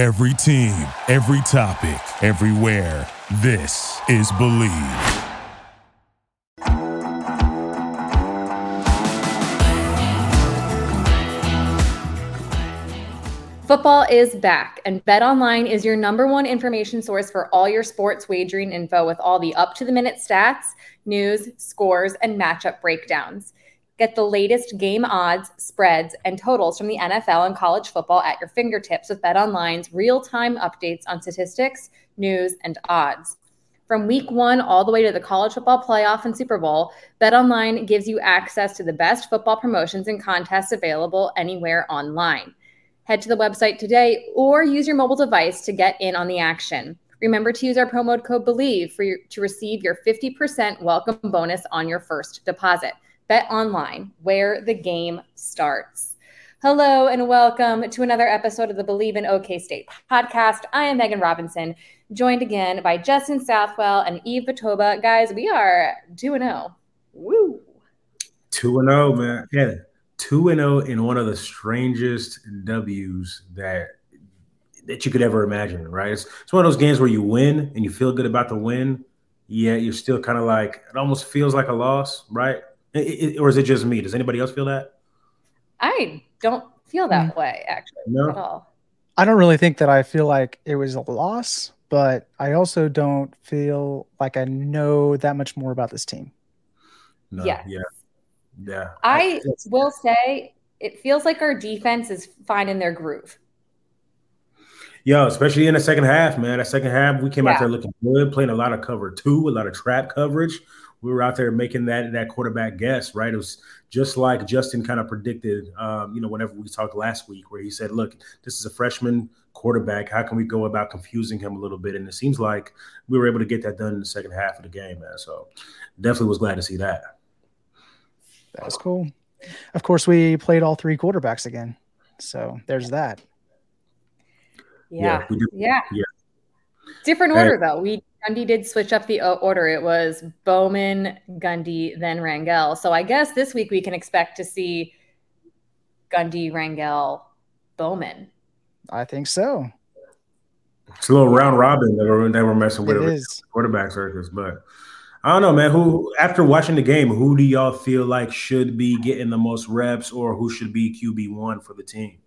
Every team, every topic, everywhere. This is Believe. Football is back, and BetOnline is your number one information source for all your sports wagering info with all the up to the minute stats, news, scores, and matchup breakdowns. Get the latest game odds, spreads, and totals from the NFL and college football at your fingertips with BetOnline's real time updates on statistics, news, and odds. From week one all the way to the college football playoff and Super Bowl, BetOnline gives you access to the best football promotions and contests available anywhere online. Head to the website today or use your mobile device to get in on the action. Remember to use our promo code BELIEVE for your, to receive your 50% welcome bonus on your first deposit. Bet online, where the game starts. Hello and welcome to another episode of the Believe in OK State podcast. I am Meghan Robinson, joined again by Justin Southwell and Yves Batoba. Guys, we are 2 0. Woo! 2 0, man. Yeah. 2 0 in one of the strangest W's that that you could ever imagine, right? It's, it's one of those games where you win and you feel good about the win, yet you're still kind of like it almost feels like a loss, right? It, it, or is it just me? Does anybody else feel that? I don't feel that mm. way actually no. at all. I don't really think that I feel like it was a loss, but I also don't feel like I know that much more about this team. No, yeah. Yeah. Yeah. I will say it feels like our defense is finding their groove. Yeah, especially in the second half, man. The second half, we came yeah. out there looking good, playing a lot of cover two, a lot of trap coverage. We were out there making that that quarterback guess, right? It was just like Justin kind of predicted, um, you know, whenever we talked last week, where he said, "Look, this is a freshman quarterback. How can we go about confusing him a little bit?" And it seems like we were able to get that done in the second half of the game, man. So definitely was glad to see that. That was cool. Of course, we played all three quarterbacks again. So there's that. Yeah. Yeah. Yeah. yeah. Different order, hey. though. We Gundy did switch up the uh, order. It was Bowman, Gundy, then Rangel. So I guess this week we can expect to see Gundy, Rangel, Bowman. I think so. It's a little round robin that we're, that we're messing with it quarterback circus, but I don't know, man. Who after watching the game, who do y'all feel like should be getting the most reps, or who should be QB one for the team?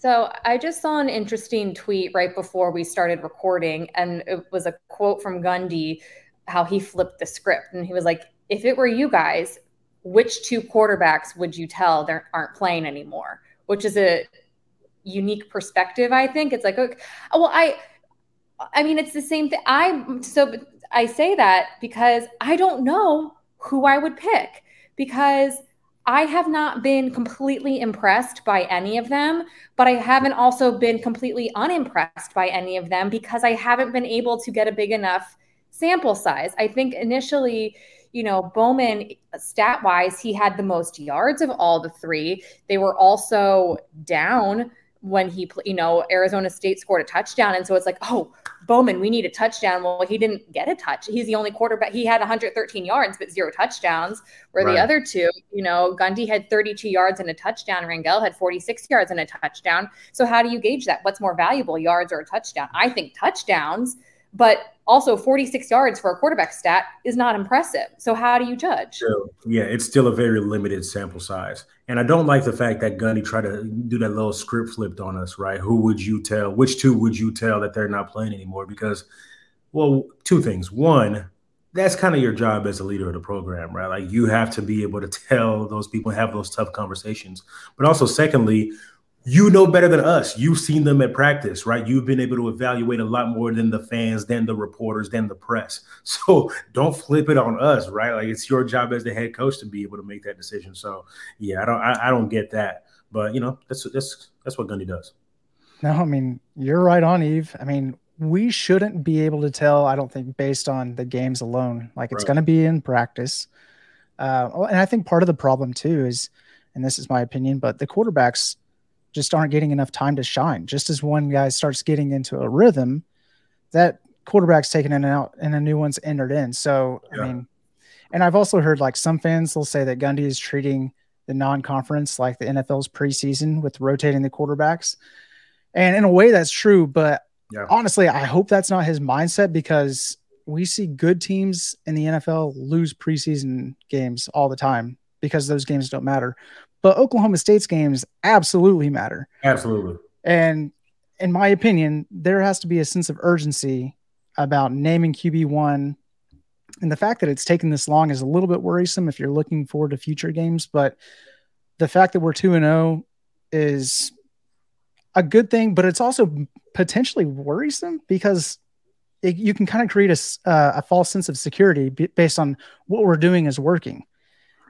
So I just saw an interesting tweet right before we started recording, and it was a quote from Gundy, how he flipped the script, and he was like, "If it were you guys, which two quarterbacks would you tell they aren't playing anymore?" Which is a unique perspective, I think. It's like, okay, well, I, I mean, it's the same thing. I so I say that because I don't know who I would pick because I have not been completely impressed by any of them, but I haven't also been completely unimpressed by any of them because I haven't been able to get a big enough sample size. I think initially, you know, Bowman stat wise, he had the most yards of all the three. They were also down when he, you know, Arizona State scored a touchdown. And so it's like, oh, Bowman, we need a touchdown. Well, he didn't get a touch. He's the only quarterback. He had 113 yards, but zero touchdowns. Where right. the other two, you know, Gundy had 32 yards and a touchdown. Rangel had 46 yards and a touchdown. So how do you gauge that? What's more valuable, yards or a touchdown? I think touchdowns, but also 46 yards for a quarterback stat is not impressive. So how do you judge? So, yeah, it's still a very limited sample size. And I don't like the fact that Gundy tried to do that little script flipped on us, right? Who would you tell? Which two would you tell that they're not playing anymore? Because, well, two things. One, that's kind of your job as a leader of the program, right? Like you have to be able to tell those people, and have those tough conversations. But also, secondly, you know better than us. You've seen them at practice, right? You've been able to evaluate a lot more than the fans, than the reporters, than the press. So don't flip it on us, right? Like it's your job as the head coach to be able to make that decision. So yeah, I don't, I, I don't get that, but you know, that's that's that's what Gundy does. No, I mean you're right on, Yves. I mean we shouldn't be able to tell. I don't think based on the games alone. Like it's right. going to be in practice, uh, and I think part of the problem too is, and this is my opinion, but the quarterbacks just aren't getting enough time to shine. Just as one guy starts getting into a rhythm, that quarterback's taken in and out and a new one's entered in. So, yeah. I mean, and I've also heard like some fans will say that Gundy is treating the non conference like the NFL's preseason with rotating the quarterbacks. And in a way, that's true. But yeah. honestly, I hope that's not his mindset because we see good teams in the NFL lose preseason games all the time because those games don't matter. But Oklahoma State's games absolutely matter. Absolutely. And in my opinion, there has to be a sense of urgency about naming QB1. And the fact that it's taken this long is a little bit worrisome if you're looking forward to future games. But the fact that we're 2 and 0 is a good thing, but it's also potentially worrisome because it, you can kind of create a, uh, a false sense of security b- based on what we're doing is working.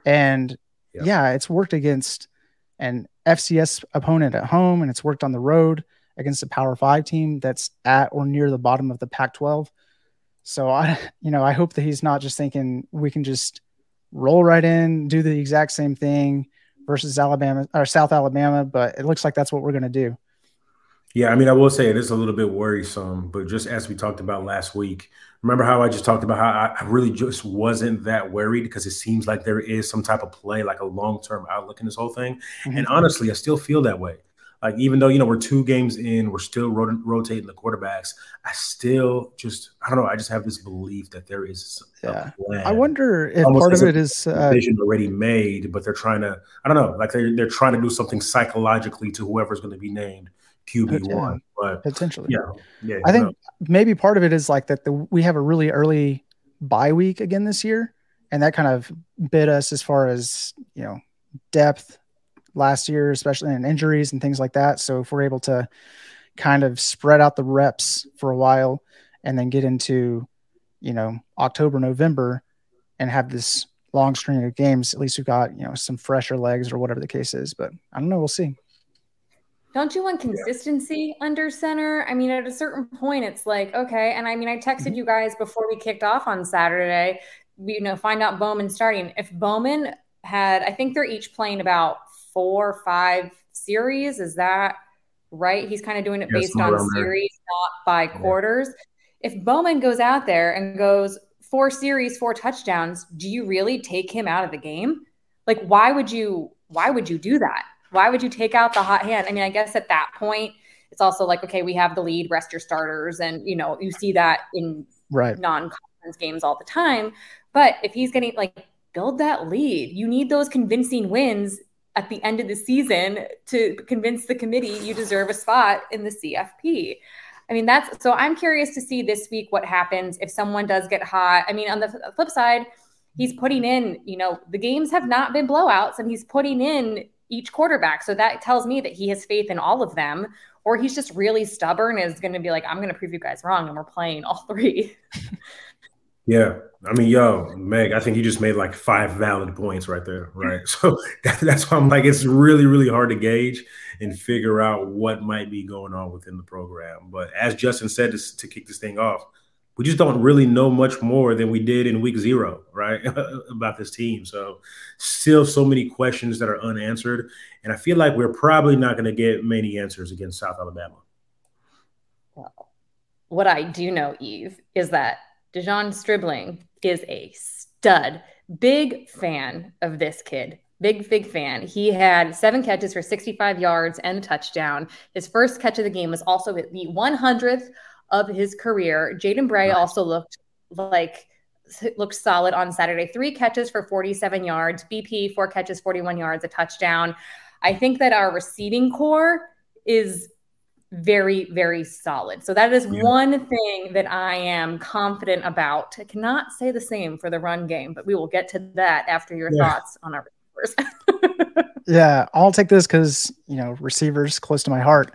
And yeah. yeah, it's worked against an FCS opponent at home and it's worked on the road against a Power Five team that's at or near the bottom of the Pac-12. So I, you know, I hope that he's not just thinking we can just roll right in, do the exact same thing versus Alabama or South Alabama, but it looks like that's what we're going to do. Yeah, I mean, I will say it is a little bit worrisome, but just as we talked about last week, remember how I just talked about how I really just wasn't that worried because it seems like there is some type of play, like a long term outlook in this whole thing. Mm-hmm. And honestly, I still feel that way. Like even though you know we're two games in, we're still rot- rotating the quarterbacks. I still just I don't know. I just have this belief that there is. Yeah. I wonder if Almost part of it is uh, decision already made, but they're trying to. I don't know. Like they're they're trying to do something psychologically to whoever's going to be named QB one. But potentially, yeah, yeah. I think maybe part of it is like that. The we have a really early bye week again this year, and that kind of bit us as far as you know depth last year, especially in injuries and things like that. So if we're able to kind of spread out the reps for a while and then get into, you know, October, November and have this long string of games, at least we've got, you know, some fresher legs or whatever the case is. But I don't know. We'll see. Don't you want consistency yeah. under center? I mean, at a certain point, it's like, okay. And I mean, I texted mm-hmm. you guys before we kicked off on Saturday, you know, find out Bowman starting. If Bowman had, I think they're each playing about four, or five series. Is that right? He's kind of doing it yes, based on series, not by yeah. quarters. If Bowman goes out there and goes four series, four touchdowns, do you really take him out of the game? Like, why would you? Why would you do that? Why would you take out the hot hand? I mean, I guess at that point, it's also like, okay, we have the lead, rest your starters, and you know, you see that in right non-conference games all the time. But if he's getting like build that lead, you need those convincing wins at the end of the season to convince the committee you deserve a spot in the CFP. I mean, that's so I'm curious to see this week what happens if someone does get hot. I mean, on the flip side, he's putting in, you know, the games have not been blowouts and he's putting in each quarterback. So that tells me that he has faith in all of them, or he's just really stubborn, and is going to be like, I'm going to prove you guys wrong. And we're playing all three. Yeah. I mean, yo, Meg, I think you just made like five valid points right there, right? So that, that's why I'm like, it's really, really hard to gauge and figure out what might be going on within the program. But as Justin said to, to kick this thing off, we just don't really know much more than we did in week zero, right? about this team. So still so many questions that are unanswered. And I feel like we're probably not going to get many answers against South Alabama. Well, what I do know, Yves, is that De'Zhaun Stribling is a stud. Big fan of this kid. Big, big fan. He had seven catches for 65 yards and a touchdown. His first catch of the game was also the 100th of his career. Jaden Bray nice. also looked like looked solid on Saturday. Three catches for 47 yards. BP, four catches, 41 yards, a touchdown. I think that our receiving corps is very, very solid. So that is yeah. one thing that I am confident about. I cannot say the same for the run game, but we will get to that after your yeah. thoughts on our receivers. yeah, I'll take this because you know receivers close to my heart.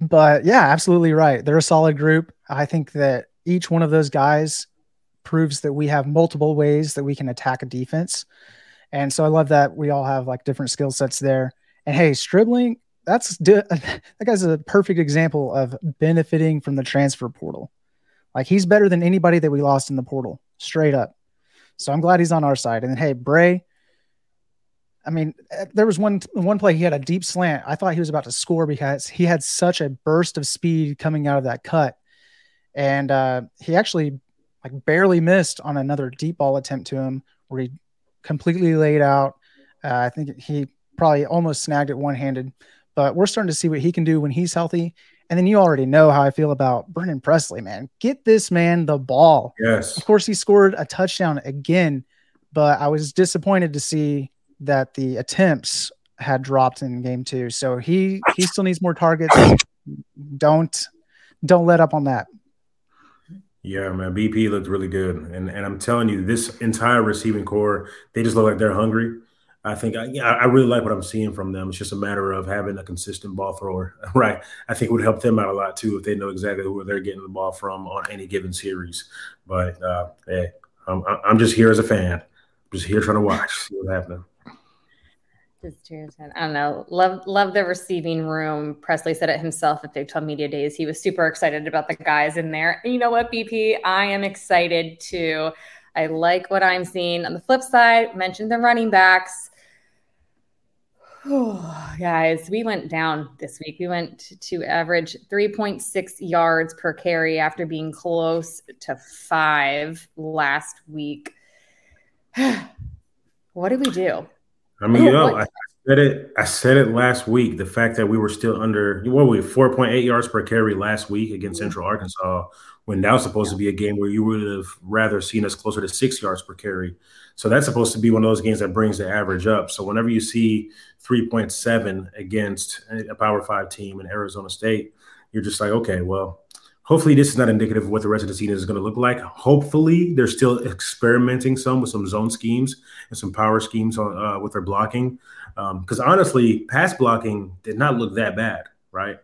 But yeah, absolutely right. They're a solid group. I think that each one of those guys proves that we have multiple ways that we can attack a defense. And so I love that we all have like different skill sets there. And hey, Stribling, that's that guy's a perfect example of benefiting from the transfer portal. Like he's better than anybody that we lost in the portal, straight up. So I'm glad he's on our side. And hey, Bray. I mean, eh, there was one one play he had a deep slant. I thought he was about to score because he had such a burst of speed coming out of that cut, and uh, he actually like barely missed on another deep ball attempt to him where he completely laid out. Uh, I think he probably almost snagged it one handed but we're starting to see what he can do when he's healthy. And then you already know how I feel about Brennan Presley, man. Get this man the ball. Yes. Of course, he scored a touchdown again, but I was disappointed to see that the attempts had dropped in game two. So he he still needs more targets. don't don't let up on that. Yeah, man. BP looked really good, and and I'm telling you, this entire receiving corps, they just look like they're hungry. I think I, I really like what I'm seeing from them. It's just a matter of having a consistent ball thrower, right? I think would help them out a lot too if they know exactly who they're getting the ball from on any given series. But uh, hey, I'm, I'm just here as a fan, I'm just here trying to watch, see what's happening. I don't know. Love love the receiving room. Presley said it himself at Big 12 Media Days. He was super excited about the guys in there. And you know what, BP? I am excited too. I like what I'm seeing. On the flip side, mentioned the running backs. Guys, we went down this week. We went to average 3.6 yards per carry after being close to five last week. what do we do? I mean, you know, I said it. I said it last week. The fact that we were still under what were we four point eight yards per carry last week against Central Arkansas, when that was supposed to be a game where you would have rather seen us closer to six yards per carry. So that's supposed to be one of those games that brings the average up. So whenever you see three point seven against a Power Five team in Arizona State, you're just like, okay, well, hopefully this is not indicative of what the rest of the season is going to look like. Hopefully they're still experimenting some with some zone schemes and some power schemes on uh, with their blocking. Because um, honestly, pass blocking did not look that bad, right?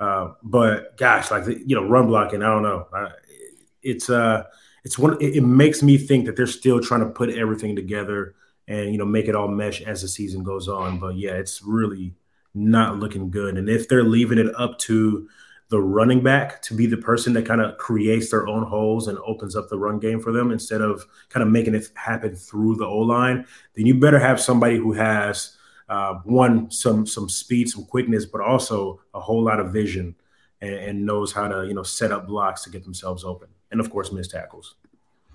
Uh, but gosh, like you know, run blocking, I don't know. Uh, it's uh, it's one. It, it makes me think that they're still trying to put everything together and you know make it all mesh as the season goes on. But yeah, it's really not looking good. And if they're leaving it up to the running back to be the person that kind of creates their own holes and opens up the run game for them instead of kind of making it happen through the O line, then you better have somebody who has uh, one some some speed, some quickness, but also a whole lot of vision and, and knows how to you know set up blocks to get themselves open, and of course miss tackles.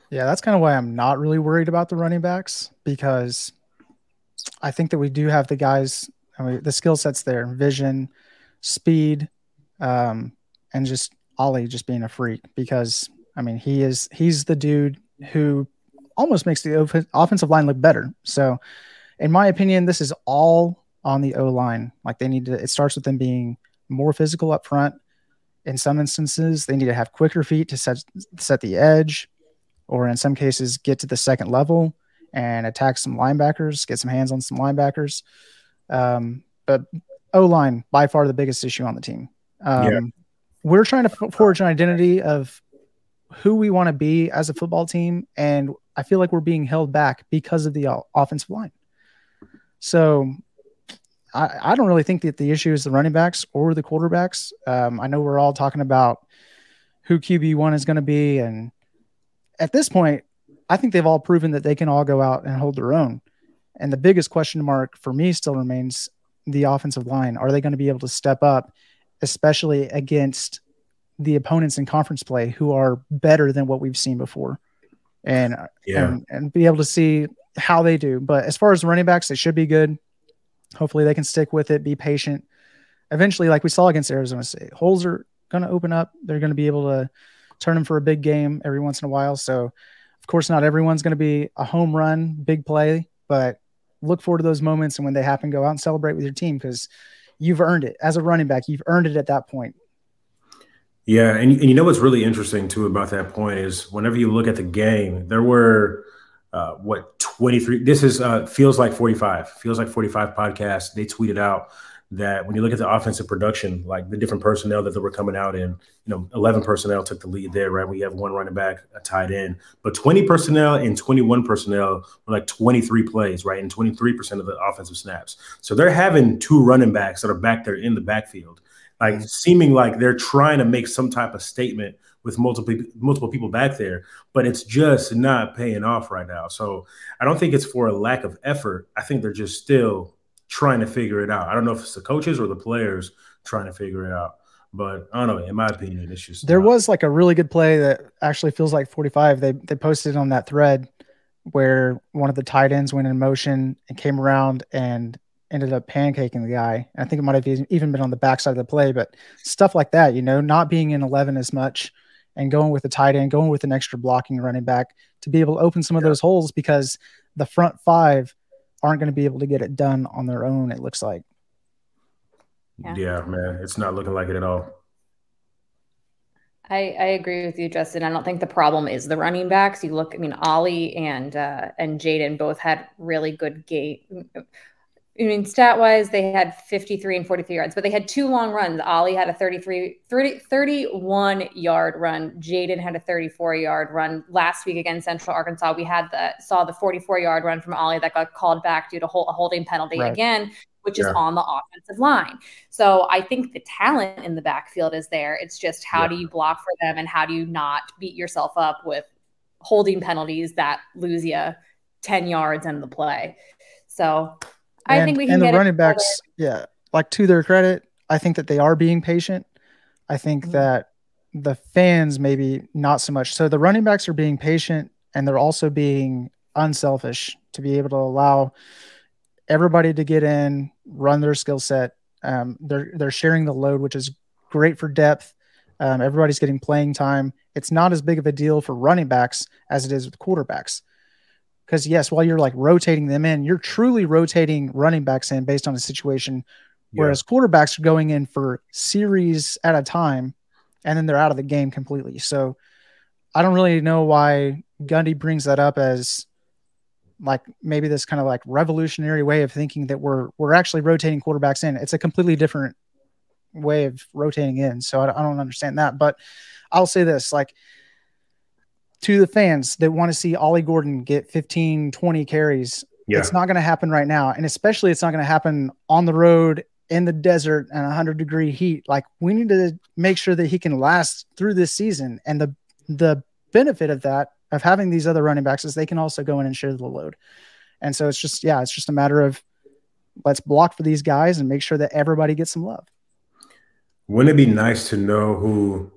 Yeah, that's kind of why I'm not really worried about the running backs because I think that we do have the guys, I mean, the skill sets there, vision, speed, um, and just Ollie just being a freak because I mean he is he's the dude who almost makes the offensive line look better. So, in my opinion, this is all on the O line. Like they need to. It starts with them being more physical up front. In some instances, they need to have quicker feet to set set the edge, or in some cases, get to the second level and attack some linebackers, get some hands on some linebackers. Um, but O line by far the biggest issue on the team. Um, yeah. We're trying to forge an identity of who we want to be as a football team, and I feel like we're being held back because of the offensive line. So I, I don't really think that the issue is the running backs or the quarterbacks. Um, I know we're all talking about who QB one is going to be, and at this point, I think they've all proven that they can all go out and hold their own. And the biggest question mark for me still remains the offensive line. Are they going to be able to step up especially against the opponents in conference play who are better than what we've seen before and yeah. and, and be able to see how they do. But as far as running backs, they should be good. Hopefully they can stick with it, be patient. Eventually, like we saw against Arizona State, holes are going to open up. They're going to be able to turn them for a big game every once in a while. So, of course, not everyone's going to be a home run, big play, but look forward to those moments and when they happen, go out and celebrate with your team because you've earned it as a running back. You've earned it at that point. Yeah, and, and you know what's really interesting too about that point is whenever you look at the game, there were uh, what 23. This is uh, feels like 45. Feels like 45 podcasts. They tweeted out that when you look at the offensive production, like the different personnel that they were coming out in, you know, 11 personnel took the lead there, right? We have one running back, a tight end, but 20 personnel and 21 personnel were like 23 plays, right? And 23% of the offensive snaps. So they're having two running backs that are back there in the backfield, like seeming like they're trying to make some type of statement with multiple multiple people back there, but it's just not paying off right now. So I don't think it's for a lack of effort. I think they're just still trying to figure it out. I don't know if it's the coaches or the players trying to figure it out. But I don't know. In my opinion, it's just there not. was like a really good play that actually feels like 45. They they posted on that thread where one of the tight ends went in motion and came around and ended up pancaking the guy. I think it might have even been on the backside of the play, but stuff like that, you know, not being in 11 as much and going with the tight end, going with an extra blocking running back to be able to open some of those holes because the front five aren't going to be able to get it done on their own, it looks like. Yeah. yeah, man, it's not looking like it at all. I, I agree with you, Justin. I don't think the problem is the running backs. You look, I mean, Ollie and uh, and Jaden both had really good game. I mean, stat wise, they had 53 and 43 yards, but they had two long runs. Ollie had a 33, 30, 31 yard run. Jaden had a 34 yard run last week against Central Arkansas. We had the saw the 44 yard run from Ollie that got called back due to a holding penalty right. again, which yeah. is on the offensive line. So I think the talent in the backfield is there. It's just how yeah. do you block for them and how do you not beat yourself up with holding penalties that lose you 10 yards in the play. So I and, think we can and the running backs, yeah, like to their credit, I think that they are being patient. I think mm-hmm. that the fans maybe not so much. So the running backs are being patient and they're also being unselfish to be able to allow everybody to get in, run their skill set. Um, they're they're sharing the load, which is great for depth. Um, everybody's getting playing time. It's not as big of a deal for running backs as it is with quarterbacks. Because yes, while you're like rotating them in, you're truly rotating running backs in based on the situation. Yeah. Whereas quarterbacks are going in for series at a time, and then they're out of the game completely. So I don't really know why Gundy brings that up as like maybe this kind of like revolutionary way of thinking that we're we're actually rotating quarterbacks in. It's a completely different way of rotating in. So I, I don't understand that. But I'll say this: like to the fans that want to see Ollie Gordon get 15, 20 carries. Yeah. It's not going to happen right now. And especially it's not going to happen on the road in the desert and 100 degree heat. Like we need to make sure that he can last through this season. And the the benefit of that of having these other running backs is they can also go in and share the load. And so it's just yeah, it's just a matter of let's block for these guys and make sure that everybody gets some love. Wouldn't it be nice to know who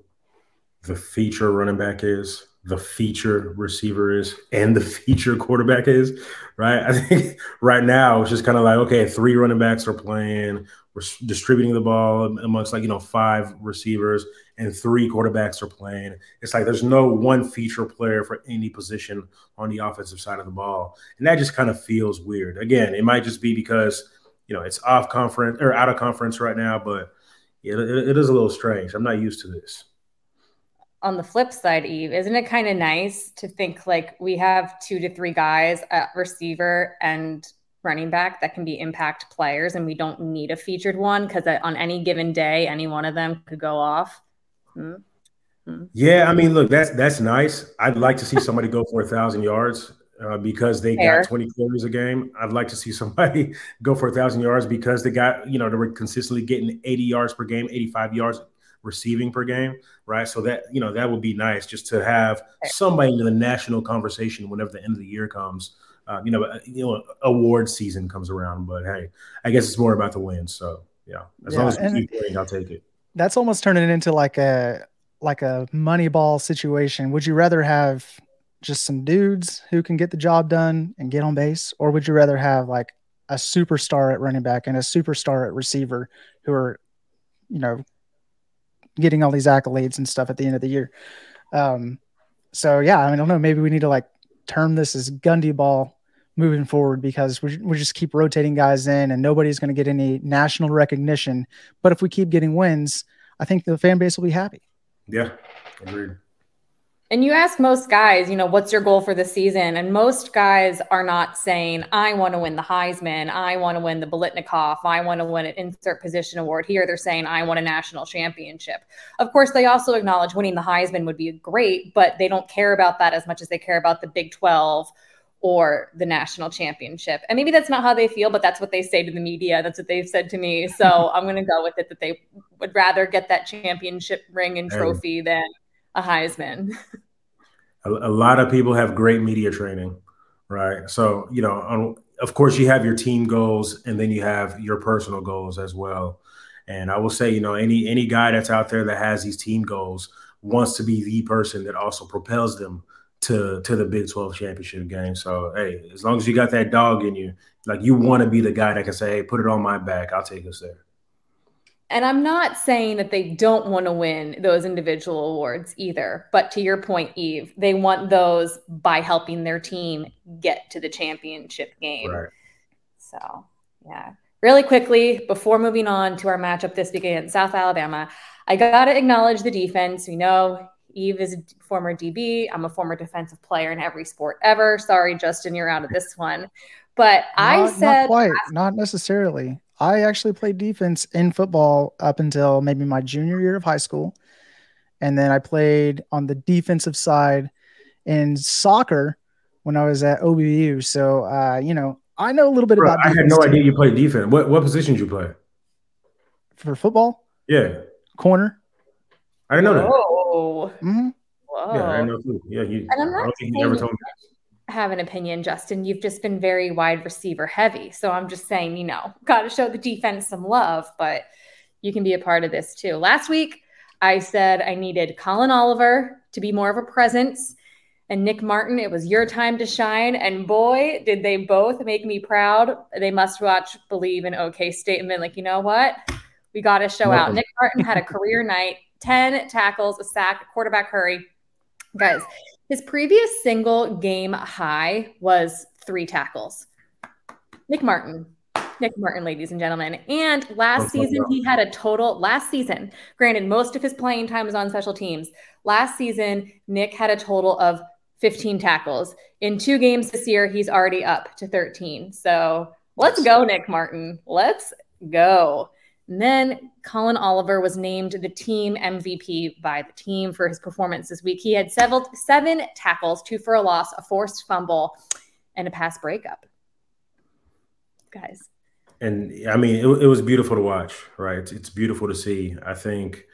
the feature running back is? The feature receiver is and the feature quarterback is, right? I think right now it's just kind of like, okay, three running backs are playing, we're distributing the ball amongst like, you know, five receivers and three quarterbacks are playing. It's like there's no one feature player for any position on the offensive side of the ball. And that just kind of feels weird. Again, it might just be because, you know, it's off conference or out of conference right now, but it, it, it is a little strange. I'm not used to this on the flip side, Yves, isn't it kind of nice to think like we have two to three guys at receiver and running back that can be impact players, and we don't need a featured one because on any given day, any one of them could go off. Hmm? Hmm. Yeah, I mean, look, that's that's nice. I'd like to see somebody go for a thousand yards uh, because they Fair. got 20 quarters a game. I'd like to see somebody go for a thousand yards because they got, you know, they were consistently getting 80 yards per game, 85 yards receiving per game, right? So that you know that would be nice just to have somebody in the national conversation whenever the end of the year comes. Uh, you know, uh, you know, award season comes around. But hey, I guess it's more about the win. So yeah, as yeah, long as we keep playing, I'll take it. That's almost turning it into like a like a money ball situation. Would you rather have just some dudes who can get the job done and get on base, or would you rather have like a superstar at running back and a superstar at receiver who are, you know, getting all these accolades and stuff at the end of the year. Um, so yeah, I mean, I don't know. Maybe we need to like term this as Gundy ball moving forward because we we just keep rotating guys in and nobody's going to get any national recognition. But if we keep getting wins, I think the fan base will be happy. Yeah, agreed. And you ask most guys, you know, what's your goal for the season? And most guys are not saying, I want to win the Heisman, I want to win the Biletnikoff, I want to win an insert position award. Here they're saying, I want a national championship. Of course, they also acknowledge winning the Heisman would be great, but they don't care about that as much as they care about the Big 12 or the national championship. And maybe that's not how they feel, but that's what they say to the media. That's what they've said to me. So I'm going to go with it that they would rather get that championship ring and trophy than a Heisman. a, a, lot of people have great media training, right? So, you know, on, of course, you have your team goals and then you have your personal goals as well. And I will say, you know, any any guy that's out there that has these team goals wants to be the person that also propels them to to the Big 12 championship game. So hey, as long as you got that dog in you, like you want to be the guy that can say, "Hey, put it on my back. I'll take us there." And I'm not saying that they don't want to win those individual awards either. But to your point, Yves, they want those by helping their team get to the championship game. Right. So, yeah. Really quickly, before moving on to our matchup this week against South Alabama, I got to acknowledge the defense. We know Yves is a former DB. I'm a former defensive player in every sport ever. Sorry, Justin, you're out of this one. But not, I said not quite, not necessarily. I actually played defense in football up until maybe my junior year of high school. And then I played on the defensive side in soccer when I was at OBU. So, uh, you know, I know a little bit Bro, about. I had no too. idea you played defense. What what position did you play for football? Yeah, corner. I didn't know that. Whoa. Mm-hmm. Whoa. Yeah, I didn't know too. Yeah, you. And I'm not I don't think you ever told me have an opinion, Justin. You've just been very wide receiver heavy. So I'm just saying, you know, got to show the defense some love, but you can be a part of this too. Last week, I said I needed Collin Oliver to be more of a presence and Nick Martin. It was your time to shine. And boy, did they both make me proud. They must watch Believe in OK Statement. Like, you know what? We got to show out. Nick Martin had a career night 10 tackles, a sack, quarterback hurry. Guys, his previous single game high was three tackles. Nick Martin. Nick Martin, ladies and gentlemen. And last oh, season, he had a total, last season, granted, most of his playing time was on special teams. Last season, Nick had a total of 15 tackles. In two games this year, he's already up to 13. So let's go, Nick Martin. Let's go. And then Collin Oliver was named the team MVP by the team for his performance this week. He had several, seven tackles, two for a loss, a forced fumble, and a pass breakup. Guys. And I mean, it, it was beautiful to watch, right? It's, it's beautiful to see. I think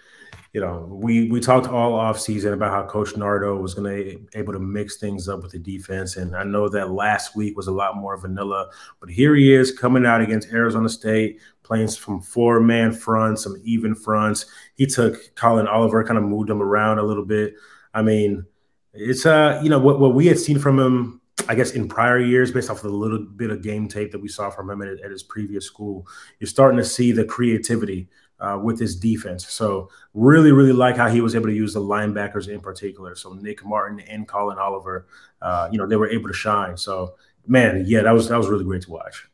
you know, we we talked all off season about how Coach Nardo was going to able to mix things up with the defense, and I know that last week was a lot more vanilla, but here he is coming out against Arizona State, playing from four man fronts, some even fronts. He took Collin Oliver, kind of moved him around a little bit. I mean, it's uh, you know, what what we had seen from him I guess in prior years, based off of the little bit of game tape that we saw from him at, at his previous school, you're starting to see the creativity uh, with his defense. So really, really like how he was able to use the linebackers in particular. So Nick Martin and Collin Oliver, uh, you know, they were able to shine. So man, yeah, that was that was really great to watch.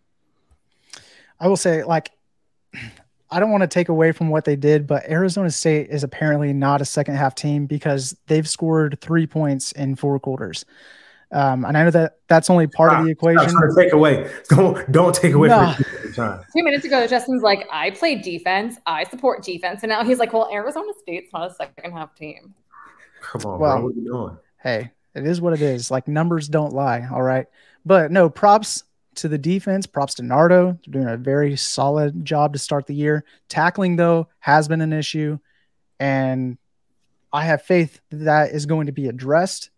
I will say, like, I don't want to take away from what they did, but Arizona State is apparently not a second half team because they've scored three points in four quarters. Um, and I know that that's only part stop, of the equation. Stop take away. Don't don't take away no. from time. Two minutes ago, Justin's like, I play defense. I support defense, and now he's like, Well, Arizona State's not a second half team. Come on, well, bro. What are you doing? Hey, it is what it is. Like numbers don't lie. All right, but no props to the defense. Props to Nardo. They're doing a very solid job to start the year. Tackling though has been an issue, and I have faith that, that is going to be addressed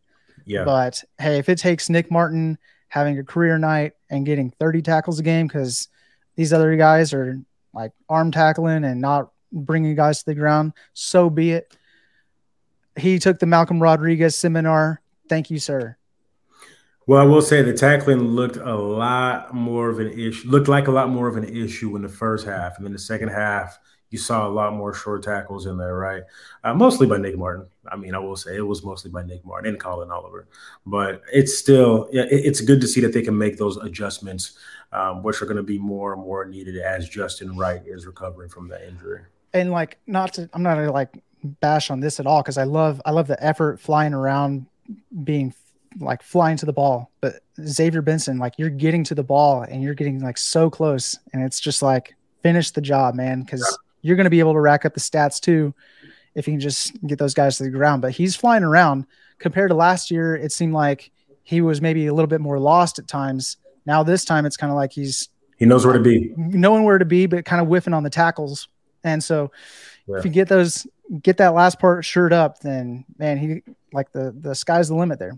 yeah. But hey, if it takes Nick Martin having a career night and getting 30 tackles a game because these other guys are like arm tackling and not bringing guys to the ground, so be it. He took the Malcolm Rodriguez seminar. Thank you, sir. Well, I will say the tackling looked a lot more of an issue, looked like a lot more of an issue in the first half. And then the second half, you saw a lot more short tackles in there, right? Uh, mostly by Nick Martin. I mean, I will say it was mostly by Nick Martin and Collin Oliver, but it's still it, it's good to see that they can make those adjustments, um, which are going to be more and more needed as Justin Wright is recovering from that injury. And like, not to, I'm not gonna like bash on this at all because I love I love the effort flying around, being like flying to the ball. But Xavier Benson, like you're getting to the ball and you're getting like so close, and it's just like finish the job, man, because. Yeah you're going to be able to rack up the stats too if you can just get those guys to the ground. But he's flying around compared to last year. It seemed like he was maybe a little bit more lost at times. Now this time it's kind of like he's he knows where to be, knowing where to be, but kind of whiffing on the tackles. And so yeah. if you get those, get that last part shirt up, then man, he like the the sky's the limit there.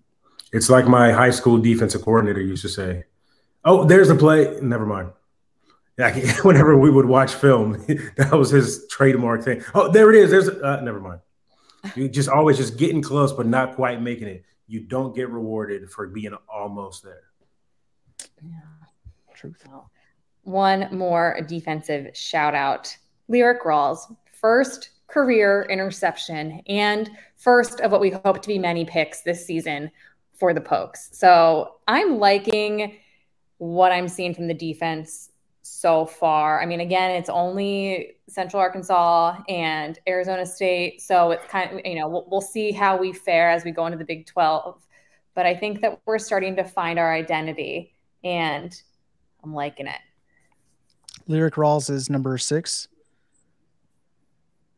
It's like my high school defensive coordinator used to say, "Oh, there's the play. Never mind." Like whenever we would watch film, that was his trademark thing. Oh, there it is. There's uh, never mind. You just always just getting close, but not quite making it. you don't get rewarded for being almost there. Yeah, truth. One more defensive shout out Lyrik Rawls, first career interception and first of what we hope to be many picks this season for the Pokes. So I'm liking what I'm seeing from the defense so far. I mean, again, it's only Central Arkansas and Arizona State, so it's kind of you know we'll, we'll see how we fare as we go into the Big 12. But I think that we're starting to find our identity, and I'm liking it. Lyrik Rawls is number six.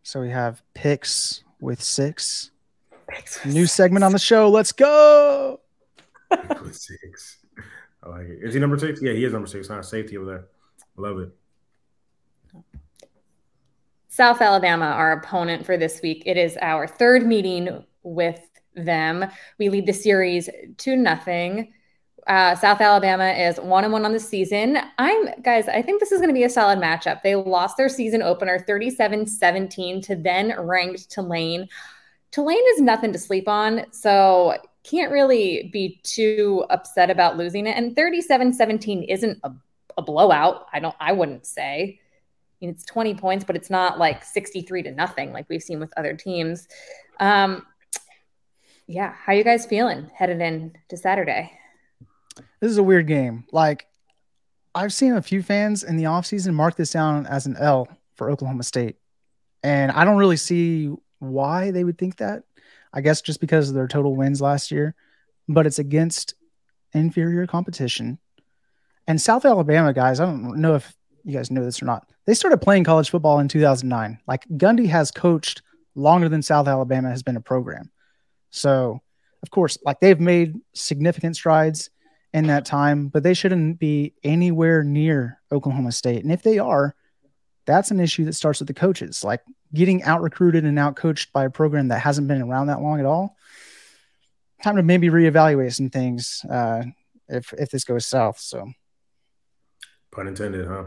So we have picks with six. Picks with New six. segment on the show. Let's go. With six. I like it. Is he number six? Yeah, he is number six. Not safety over there. Love it. South Alabama, our opponent for this week. It is our third meeting with them. We lead the series to nothing. Uh, South Alabama is one and one on the season. I'm guys, I think this is going to be a solid matchup. They lost their season opener 37 17 to then ranked Tulane. Tulane is nothing to sleep on. So can't really be too upset about losing it. And 37 17 isn't a, a blowout. I don't, I wouldn't say. I mean, it's 20 points, but it's not like 63 to nothing like we've seen with other teams. Um, yeah. How you guys feeling headed in to Saturday? This is a weird game. Like I've seen a few fans in the offseason mark this down as an L for Oklahoma State. And I don't really see why they would think that. I guess just because of their total wins last year, but it's against inferior competition. And South Alabama guys, I don't know if you guys know this or not. They started playing college football in 2009. Like Gundy has coached longer than South Alabama has been a program. So, of course, like they've made significant strides in that time, but they shouldn't be anywhere near Oklahoma State. And if they are, that's an issue that starts with the coaches. Like getting out recruited and out coached by a program that hasn't been around that long at all. Time to maybe reevaluate some things uh, if if this goes south. So, pun intended, huh?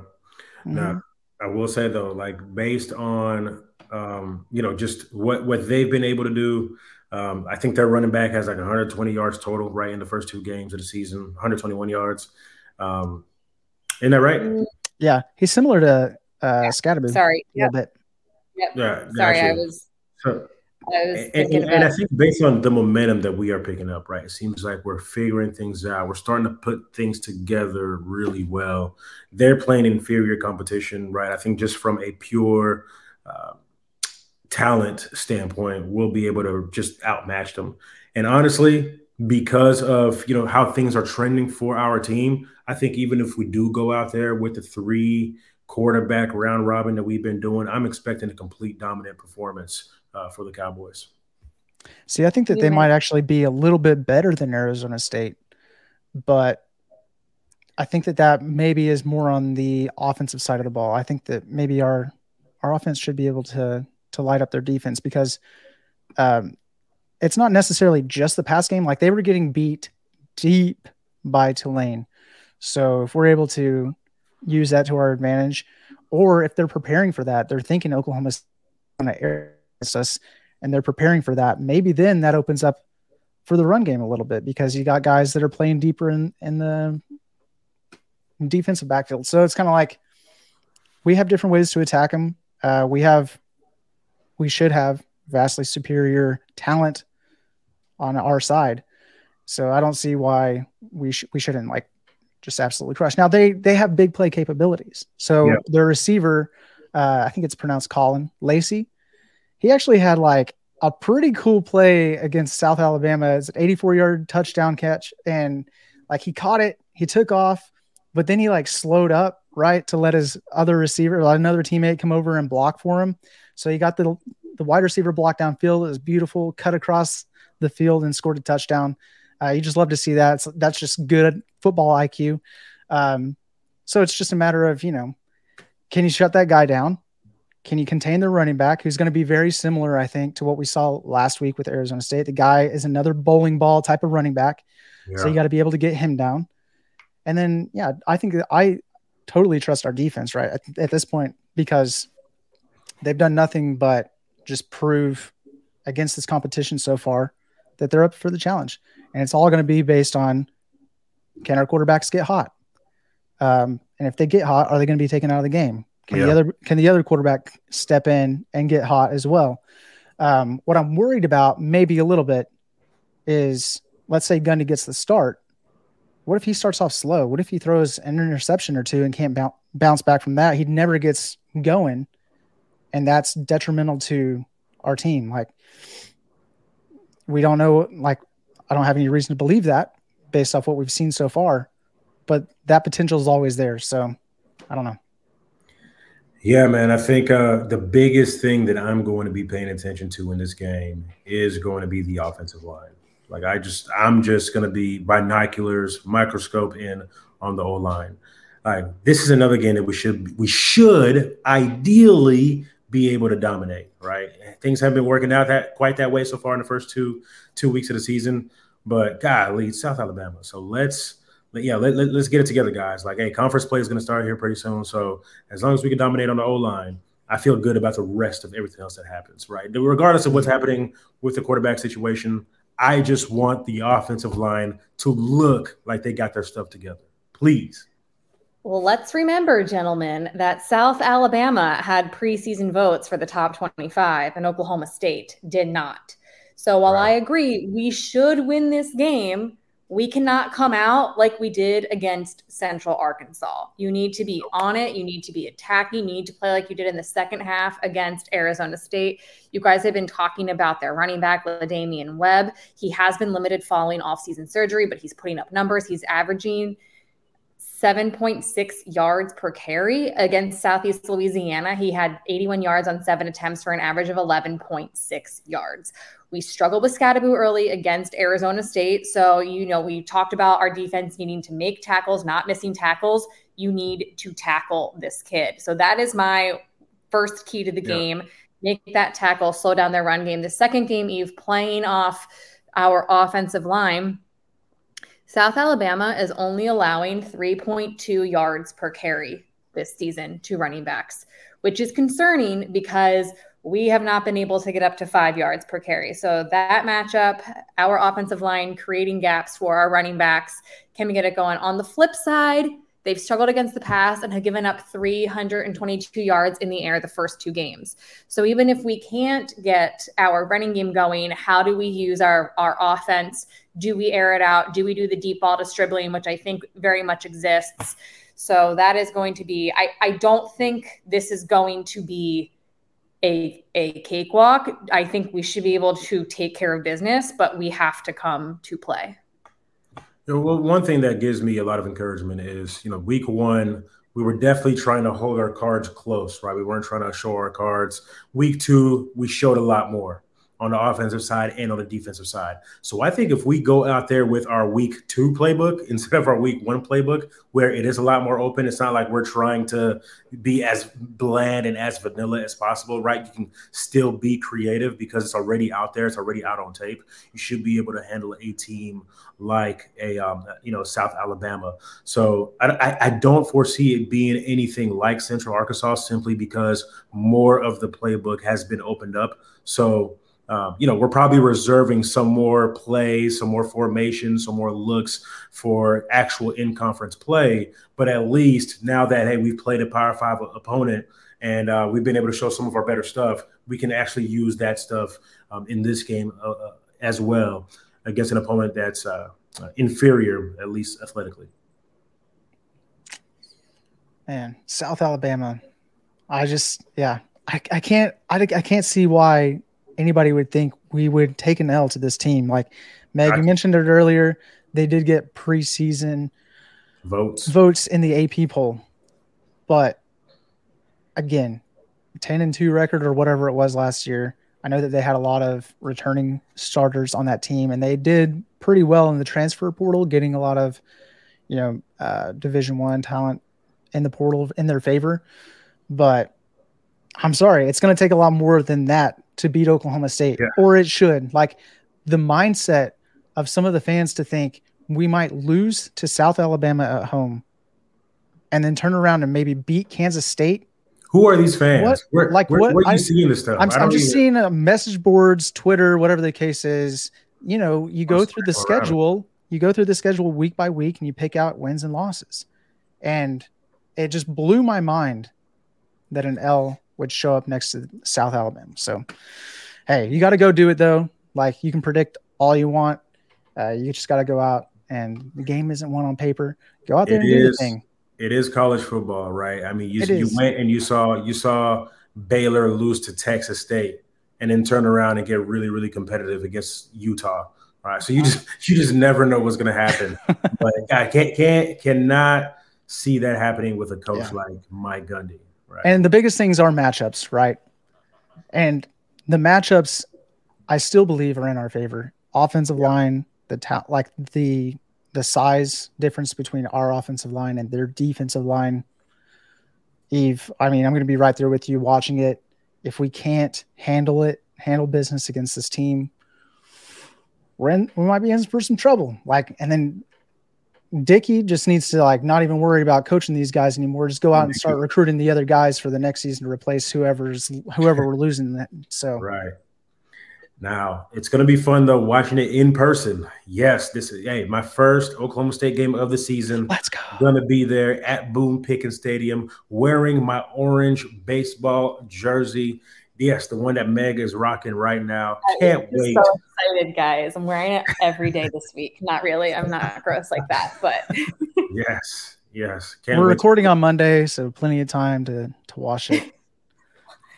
Mm-hmm. Now, I will say though, like based on um, you know just what what they've been able to do um, I think their running back has like 120 yards total right in the first two games of the season, 121 yards. Um, isn't that right? Mm. Yeah, he's similar to uh, yeah. Skattebo. Sorry, a yep. little bit. Yep. Yeah, sorry, I was. So, I and, and, and, I think based on the momentum that we are picking up, right, it seems like we're figuring things out. We're starting to put things together really well. They're playing inferior competition, right? I think just from a pure uh, talent standpoint, we'll be able to just outmatch them. And honestly, because of you know how things are trending for our team, I think even if we do go out there with the three quarterback round robin that we've been doing, I'm expecting a complete dominant performance uh, for the Cowboys. See, I think that they might actually be a little bit better than Arizona State, but I think that that maybe is more on the offensive side of the ball. I think that maybe our our offense should be able to to light up their defense because um, it's not necessarily just the pass game. Like they were getting beat deep by Tulane. So if we're able to use that to our advantage, or if they're preparing for that, they're thinking Oklahoma's going to air us and they're preparing for that. Maybe then that opens up for the run game a little bit because you got guys that are playing deeper in, in the defensive backfield. So it's kind of like we have different ways to attack them. Uh, we have we should have vastly superior talent on our side. So I don't see why we sh- we shouldn't like just absolutely crush. Now they they have big play capabilities. So yeah. their receiver, uh, I think it's pronounced Caullin Lacy. He actually had like a pretty cool play against South Alabama. It's an 84 yard touchdown catch, and like he caught it, he took off, but then he like slowed up right to let his other receiver, another teammate, come over and block for him. So he got the the wide receiver block downfield. It was beautiful, cut across the field and scored a touchdown. Uh, you just love to see that. It's, that's just good football IQ. Um, so it's just a matter of you know, can you shut that guy down? Can you contain the running back, who's going to be very similar, I think, to what we saw last week with Arizona State? The guy is another bowling ball type of running back, yeah. so you got to be able to get him down. And then, yeah, I think I totally trust our defense right at, at this point because they've done nothing but just prove against this competition so far that they're up for the challenge, and it's all going to be based on can our quarterbacks get hot, um, and if they get hot, are they going to be taken out of the game? Can yeah. the other can the other quarterback step in and get hot as well? Um, what I'm worried about, maybe a little bit, is let's say Gundy gets the start. What if he starts off slow? What if he throws an interception or two and can't bounce back from that? He never gets going, and that's detrimental to our team. Like we don't know. Like I don't have any reason to believe that based off what we've seen so far, but that potential is always there. So I don't know. Yeah, man. I think uh, the biggest thing that I'm going to be paying attention to in this game is going to be the offensive line. Like I just, I'm just going to be binoculars, microscope in on the O line. Like this is another game that we should, we should ideally be able to dominate. Right? Things haven't been working out that quite that way so far in the first two two weeks of the season, but God golly, South Alabama. So let's yeah, let, let, us get it together, guys. Like, hey, conference play is going to start here pretty soon. So as long as we can dominate on the O line, I feel good about the rest of everything else that happens, right? Regardless of what's happening with the quarterback situation, I just want the offensive line to look like they got their stuff together. Please. Well, let's remember, gentlemen, that South Alabama had preseason votes for the top 25 and Oklahoma State did not. So while right. I agree we should win this game, we cannot come out like we did against Central Arkansas. You need to be on it. You need to be attacking. You need to play like you did in the second half against Arizona State. You guys have been talking about their running back, Damian Webb. He has been limited following off-season surgery, but he's putting up numbers. He's averaging 7.6 yards per carry against Southeast Louisiana. He had 81 yards on seven attempts for an average of 11.6 yards. We struggled with Skattebo early against Arizona State. So, you know, we talked about our defense needing to make tackles, not missing tackles. You need to tackle this kid. So, that is my first key to the yeah. game. Make that tackle, slow down their run game. The second game, Yves, playing off our offensive line South Alabama is only allowing 3.2 yards per carry this season to running backs, which is concerning because we have not been able to get up to five yards per carry. So that matchup, our offensive line creating gaps for our running backs, can we get it going? On the flip side, They've struggled against the pass and have given up 322 yards in the air the first two games. So even if we can't get our running game going, how do we use our, our offense? Do we air it out? Do we do the deep ball distributing, which I think very much exists? So that is going to be, I, I don't think this is going to be a, a cakewalk. I think we should be able to take care of business, but we have to come to play. You know, well, one thing that gives me a lot of encouragement is, you know, week one, we were definitely trying to hold our cards close, right? We weren't trying to show our cards. Week two, we showed a lot more on the offensive side and on the defensive side. So I think if we go out there with our week two playbook instead of our week one playbook, where it is a lot more open, it's not like we're trying to be as bland and as vanilla as possible, right? You can still be creative because it's already out there, it's already out on tape. You should be able to handle a team like a um, you know South Alabama. So I, I don't foresee it being anything like Central Arkansas simply because more of the playbook has been opened up. So um, you know, we're probably reserving some more plays, some more formations, some more looks for actual in conference play. But at least now that, hey, we've played a Power Five opponent and uh, we've been able to show some of our better stuff, we can actually use that stuff um, in this game uh, uh as well against an opponent that's uh, uh, inferior, at least athletically. Man, South Alabama. I just, yeah, I, I can't, I, I can't see why anybody would think we would take an L to this team. Like Meg, right. you mentioned it earlier. They did get preseason votes votes in the AP poll, but again, ten and two record or whatever it was last year. I know that they had a lot of returning starters on that team, and they did pretty well in the transfer portal, getting a lot of, you know, uh, Division One talent in the portal in their favor. But I'm sorry, it's going to take a lot more than that to beat Oklahoma State, yeah. or it should. Like the mindset of some of the fans to think we might lose to South Alabama at home and then turn around and maybe beat Kansas State. Who are these fans? What, where, like where, what? Where are you I, seeing this stuff? I'm, I'm just seeing uh, message boards, Twitter, whatever the case is. you know, you go through the schedule, you go through the schedule week by week and you pick out wins and losses. And it just blew my mind that an L would show up next to South Alabama. So, hey, you got to go do it though. Like you can predict all you want. Uh, you just got to go out and the game isn't one on paper. Go out there it and is, do the thing. It is college football, right? I mean, you, you went and you saw you saw Baylor lose to Texas State and then turn around and get really, really competitive against Utah. Right. So you just you just never know what's gonna happen. but I can't can't cannot see that happening with a coach yeah. like Mike Gundy. Right. And the biggest things are matchups, right? And the matchups I still believe are in our favor. Offensive yeah. line, the ta- like the the size difference between our offensive line and their defensive line. Yves, I mean, I'm going to be right there with you watching it. If we can't handle it, handle business against this team, we're in, we might be in for some trouble. Like, and then Dickey just needs to like not even worry about coaching these guys anymore. Just go out and start recruiting the other guys for the next season to replace whoever's whoever we're losing. That so right. Now it's going to be fun though watching it in person. Yes, this is hey my first Oklahoma State game of the season. Let's go. Going to be there at Boone Pickens Stadium wearing my orange baseball jersey. Yes, the one that Meg is rocking right now. Can't I'm wait. So excited, guys! I'm wearing it every day this week. Not really. I'm not gross like that, but yes, yes. Can't We're recording on Monday, so plenty of time to to wash it.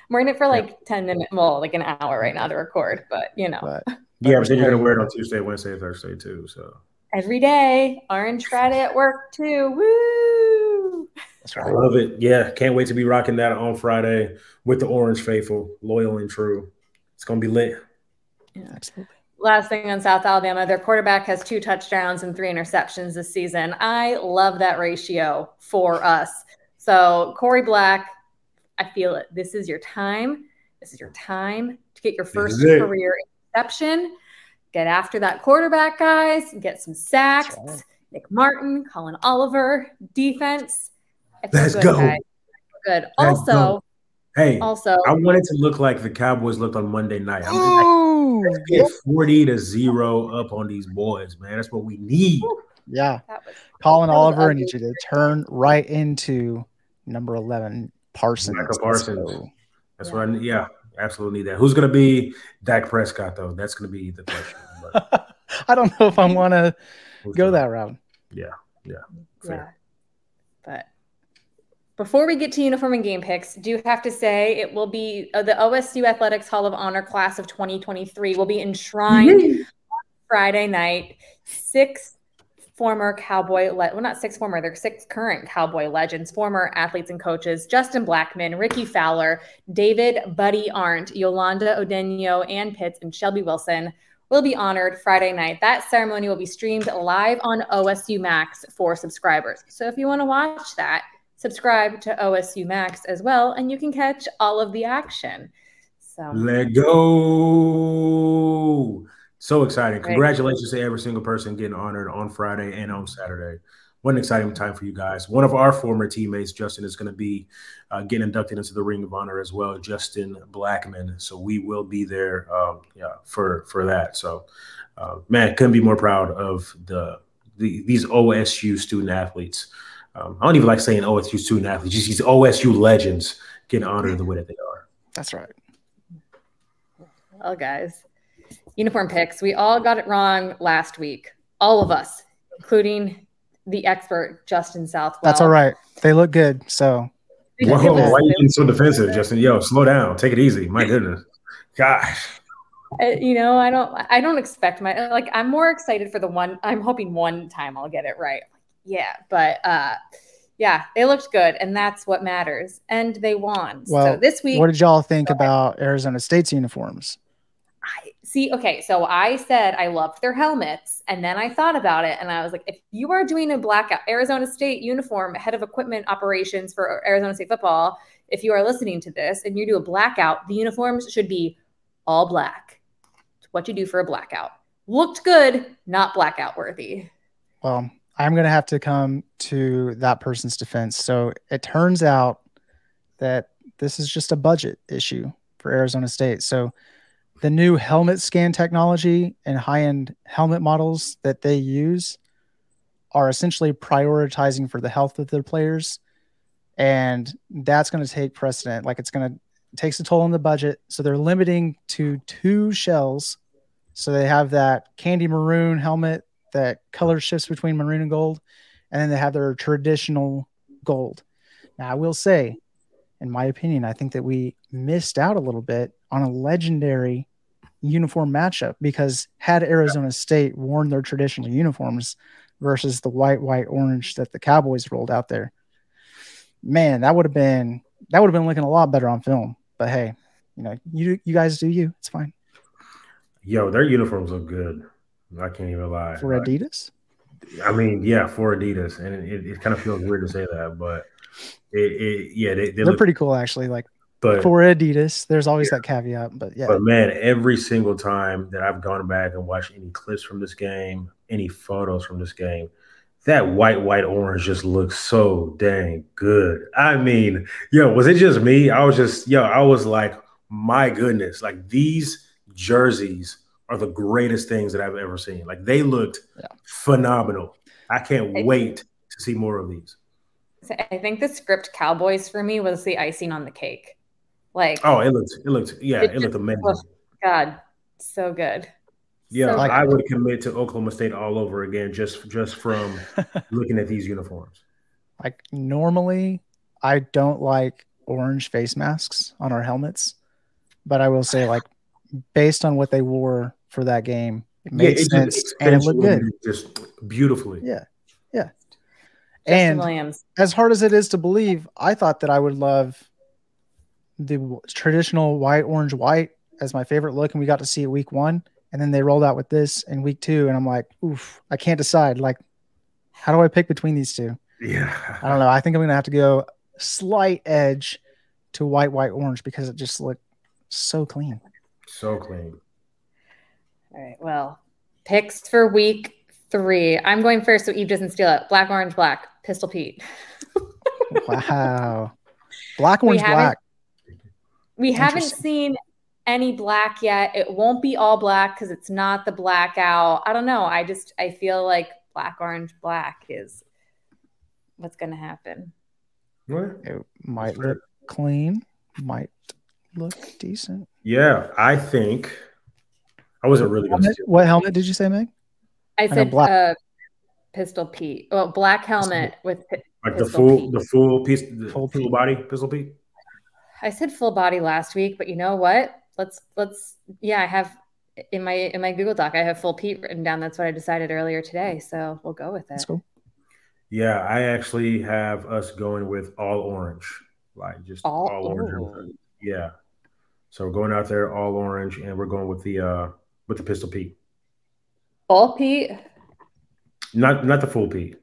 I'm wearing it for like 10 minutes, well, like an hour right now to record, but you know. But, yeah, but then you're gonna wear it on Tuesday, Wednesday, Thursday too. So every day, Orange Friday at work too. Woo! I love it. Yeah, can't wait to be rocking that on Friday with the Orange Faithful, loyal and true. It's gonna be lit. Yeah, absolutely. Last thing on South Alabama, their quarterback has two touchdowns and three interceptions this season. I love that ratio for us. So Korie Black I feel it. This is your time. This is your time to get your first career interception. Get after that quarterback, guys. Get some sacks. Right. Nick Martin, Collin Oliver, defense. Let's good, go. Guys. Good. Let's also, go. hey, also, I wanted to look like the Cowboys looked on Monday night. I'm like, get 40 to zero up on these boys, man. That's what we need. Yeah. Collin Oliver, I need you to turn right into number 11 Parsons. Micah Parsons. So, That's yeah. what I need. Yeah, absolutely need that. Who's going to be Dak Prescott though? That's going to be the question. I don't know if I want to go that route. Yeah, yeah, fair. yeah. But before we get to uniform and game picks, do have to say it will be uh, the OSU Athletics Hall of Honor class of 2023 will be enshrined mm-hmm. Friday night. Six former Cowboy, le- well, not six former, they're six current Cowboy legends, former athletes and coaches Justin Blackmon, Rickie Fowler, David Buddy Arndt, Yolanda Odenyo, Ann Pitts, and Shelby Wilson will be honored Friday night. That ceremony will be streamed live on OSU Max for subscribers. So if you want to watch that, subscribe to OSU Max as well, and you can catch all of the action. So let go. So exciting. Congratulations to every single person getting honored on Friday and on Saturday. What an exciting time for you guys. One of our former teammates, Justin, is going to be uh, getting inducted into the Ring of Honor as well, Justin Blackmon. So we will be there um, yeah, for, for that. So, uh, man, couldn't be more proud of the, the these OSU student athletes. Um, I don't even like saying OSU student athletes, just these OSU legends getting honored the way that they are. That's right. Well, guys, uniform picks. We all got it wrong last week. All of us, including the expert Justin Southwell. That's all right. They look good. So Whoa, why are you being so defensive, Justin? Yo, slow down. Take it easy. My goodness. Gosh. Uh, you know, I don't I don't expect my like I'm more excited for the one I'm hoping one time I'll get it right. Yeah, but uh yeah, they looked good, and that's what matters. And they won. Well, so this week, what did y'all think about Arizona State's uniforms? I see, okay, so I said I loved their helmets, and then I thought about it, and I was like, if you are doing a blackout Arizona State uniform, head of equipment operations for Arizona State football, if you are listening to this and you do a blackout, the uniforms should be all black. It's what you do for a blackout. Looked good, not blackout worthy. Well, I'm going to have to come to that person's defense. So it turns out that this is just a budget issue for Arizona State. So the new helmet scan technology and high end helmet models that they use are essentially prioritizing for the health of their players. And that's going to take precedent. Like it's going to takes a toll on the budget. So they're limiting to two shells. So they have that candy maroon helmet that color shifts between maroon and gold. And then they have their traditional gold. Now, I will say, in my opinion, I think that we missed out a little bit on a legendary uniform matchup because had Arizona State worn their traditional uniforms versus the white, white, orange that the Cowboys rolled out there, man, that would have been that would have been looking a lot better on film. But hey, you know, you you guys do you. It's fine. Yo, their uniforms look good. I can't even lie. For Adidas? I mean, yeah, for Adidas, and it, it kind of feels weird to say that, but it, it yeah, they, they are pretty cool actually. Like but for Adidas, there's always yeah. that caveat. But yeah. But man, every single time that I've gone back and watched any clips from this game, any photos from this game, that white, white, orange just looks so dang good. I mean, yo, was it just me? I was just, yo, I was like, my goodness, like these jerseys are the greatest things that I've ever seen. Like they looked yeah. phenomenal. I can't I wait to see more of these. I think the script Cowboys for me was the icing on the cake. Like oh, it looks it looks yeah, it, it looked amazing. Oh, God, so good. Yeah, so I would commit to Oklahoma State all over again just just from looking at these uniforms. Like normally, I don't like orange face masks on our helmets, but I will say like based on what they wore for that game, it made yeah, it sense and it looked good, just beautifully. Yeah, yeah. Justin and Williams. as hard as it is to believe, I thought that I would love the traditional white, orange, white as my favorite look, and we got to see it week one. And then they rolled out with this in week two, and I'm like, oof, I can't decide. Like, how do I pick between these two? Yeah, I don't know. I think I'm gonna have to go slight edge to white, white, orange because it just looked so clean. So clean. All right. Well, picks for week three. I'm going first, so Yves doesn't steal it. Black, orange, black. Pistol Pete. wow. Black, orange, black. We haven't seen any black yet. It won't be all black because it's not the blackout. I don't know. I just I feel like black, orange, black is what's going to happen. What? It might look clean. Might look decent. Yeah, I think I wasn't really going to. What helmet did you say, Meg? I said black. Uh, Pistol Pete. Well, black helmet with like the full, Pete. the full piece, the full, full body Pistol Pete. I said full body last week, but you know what? Let's let's yeah, I have in my in my Google Doc, I have full Pete written down. That's what I decided earlier today. So we'll go with it. Let's go. Yeah, I actually have us going with all orange, like just all, all orange. Yeah. So we're going out there all orange, and we're going with the uh with the pistol Pete. All Pete. Not not the full Pete.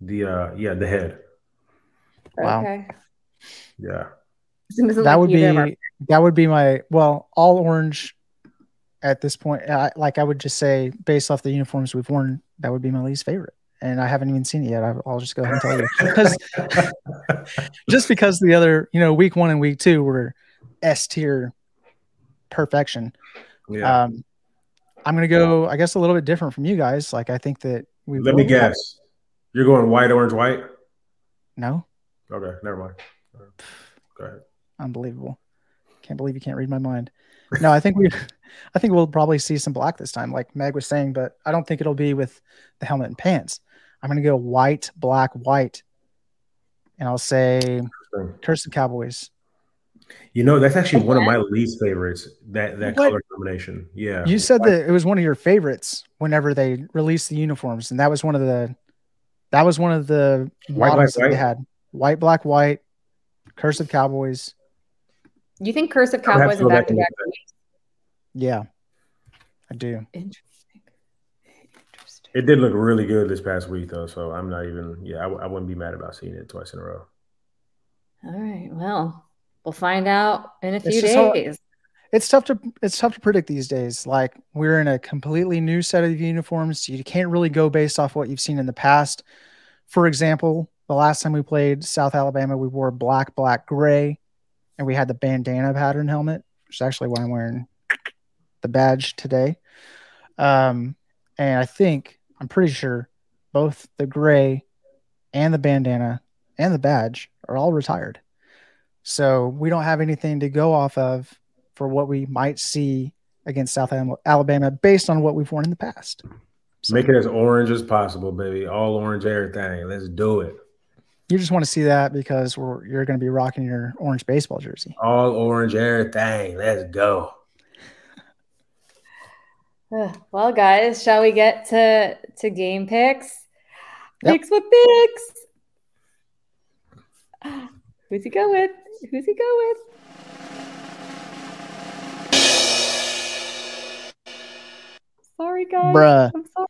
The uh yeah the head. Wow. Okay. Yeah that would be that would be my well all orange at this point. I, like I would just say, based off the uniforms we've worn, that would be my least favorite. And I haven't even seen it yet. I'll just go ahead and tell you because just because the other, you know, week one and week two were S tier perfection. Yeah. Um, I'm gonna go, I guess, a little bit different from you guys. Like I think that we. Let me guess. You're going white, orange, white. No. Okay, never mind. Go ahead unbelievable. Can't believe you can't read my mind. No, I think we, I think we'll probably see some black this time, like Meg was saying, but I don't think it'll be with the helmet and pants. I'm going to go white, black, white, and I'll say Curse of Cowboys. You know, that's actually one of my least favorites. That that what? color combination. Yeah. You said white. that it was one of your favorites whenever they released the uniforms, and that was one of the that was one of the white, black, that they had. White, black, white, Curse of Cowboys, you think Curse of Cowboys and back to back weeks? Yeah, I do. Interesting. It did look really good this past week, though. So I'm not even. Yeah, I, I wouldn't be mad about seeing it twice in a row. All right. Well, we'll find out in a few days. it's tough to it's tough to predict these days. Like we're in a completely new set of uniforms. You can't really go based off what you've seen in the past. For example, the last time we played South Alabama, we wore black, black, gray and we had the bandana pattern helmet, which is actually why I'm wearing the badge today. Um, and I think I'm pretty sure both the gray and the bandana and the badge are all retired. So we don't have anything to go off of for what we might see against South Alabama based on what we've worn in the past. So, Make it as orange as possible, baby. All orange everything. Let's do it. You just want to see that because you're going to be rocking your orange baseball jersey. All orange everything. Let's go. Well, guys, shall we get to to game picks? Yep. Picks with picks. Who's he go with? Who's he go with? Sorry, guys. Bruh. I'm sorry.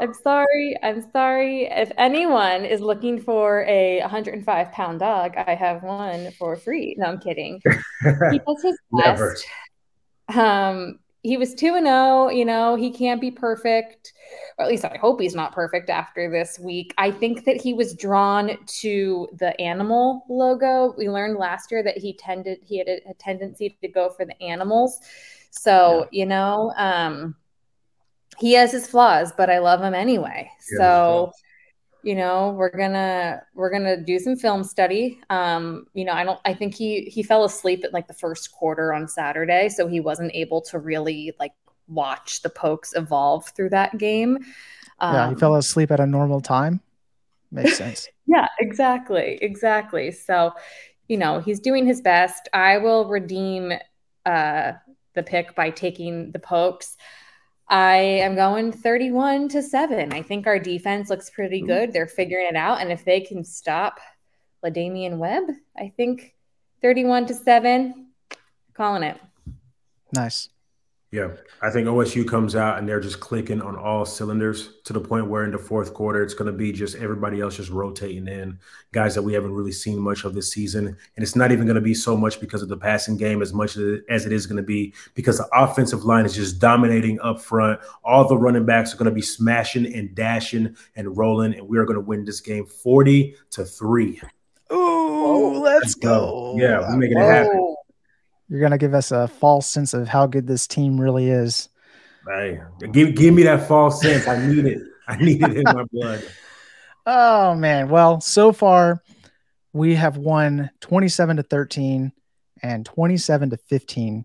I'm sorry. I'm sorry. If anyone is looking for a 105 pound dog, I have one for free. No, I'm kidding. he does his best. Um, he was 2 and 0, you know, he can't be perfect. Or at least I hope he's not perfect after this week. I think that he was drawn to the animal logo. We learned last year that he tended he had a, a tendency to go for the animals. So, yeah. you know, um he has his flaws, but I love him anyway. Yeah, so, you know, we're gonna we're gonna do some film study. Um, you know, I don't I think he he fell asleep at like the first quarter on Saturday, so he wasn't able to really like watch the pokes evolve through that game. Um, yeah, he fell um, asleep at a normal time. Makes sense. yeah, exactly. Exactly. So, you know, he's doing his best. I will redeem uh the pick by taking the pokes. I am going 31 to 7. I think our defense looks pretty hmm. good. They're figuring it out. And if they can stop LaDamian Webb, I think 31 to 7, calling it. Nice. Yeah, I think OSU comes out and they're just clicking on all cylinders to the point where in the fourth quarter it's going to be just everybody else just rotating in guys that we haven't really seen much of this season, and it's not even going to be so much because of the passing game as much as it is going to be because the offensive line is just dominating up front. All the running backs are going to be smashing and dashing and rolling, and we are going to win this game forty to three. Ooh, oh. let's go! Yeah, we're making it happen. You're gonna give us a false sense of how good this team really is. Hey, give give me that false sense. I need it. I need it in my blood. Oh man. Well, so far we have won 27 to 13 and 27 to 15.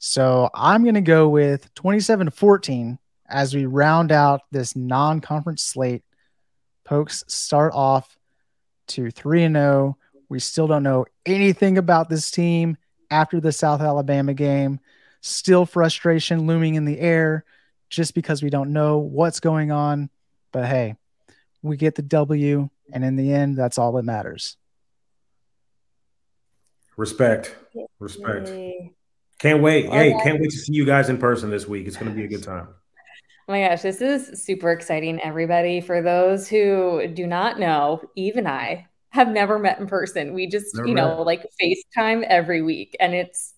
So I'm going to go with 27 to 14 as we round out this non-conference slate. Pokes start off to 3 and 0. We still don't know anything about this team after the South Alabama game. Still frustration looming in the air just because we don't know what's going on. But hey, we get the W, and in the end, that's all that matters. Respect. Respect. Yay. Can't wait. hey, can't wait to see you guys in person this week. It's going to be a good time. Oh my gosh, this is super exciting, everybody. For those who do not know, Yves and I have never met in person. We just, never you know, met. like FaceTime every week and it's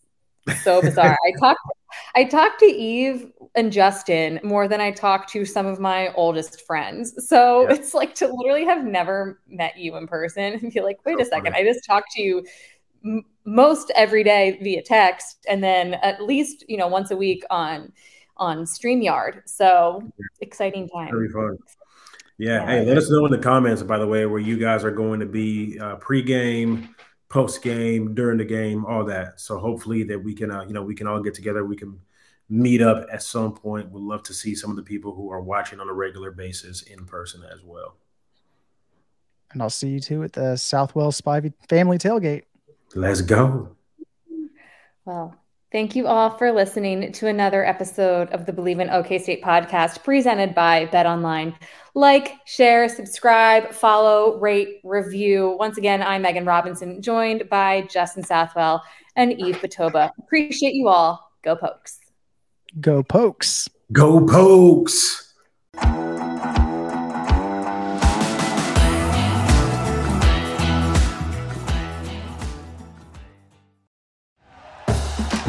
so bizarre. I talked I talked to Yves and Justin more than I talk to some of my oldest friends. So yeah. it's like to literally have never met you in person and be like, wait so a second, funny. I just talked to you m- most every day via text and then at least, you know, once a week on on StreamYard. So exciting time. Very fun. Yeah. Hey, let us know in the comments, by the way, where you guys are going to be uh, pre-game, post-game, during the game, all that. So hopefully that we can, uh, you know, we can all get together. We can meet up at some point. We'd love to see some of the people who are watching on a regular basis in person as well. And I'll see you too at the Southwell Spivey family tailgate. Let's go. Well, Thank you all for listening to another episode of the Believe in OK State podcast presented by Bet Online. Like, share, subscribe, follow, rate, review. Once again, I'm Meghan Robinson, joined by Justin Southwell and Yves Batoba. Appreciate you all. Go Pokes. Go Pokes. Go Pokes.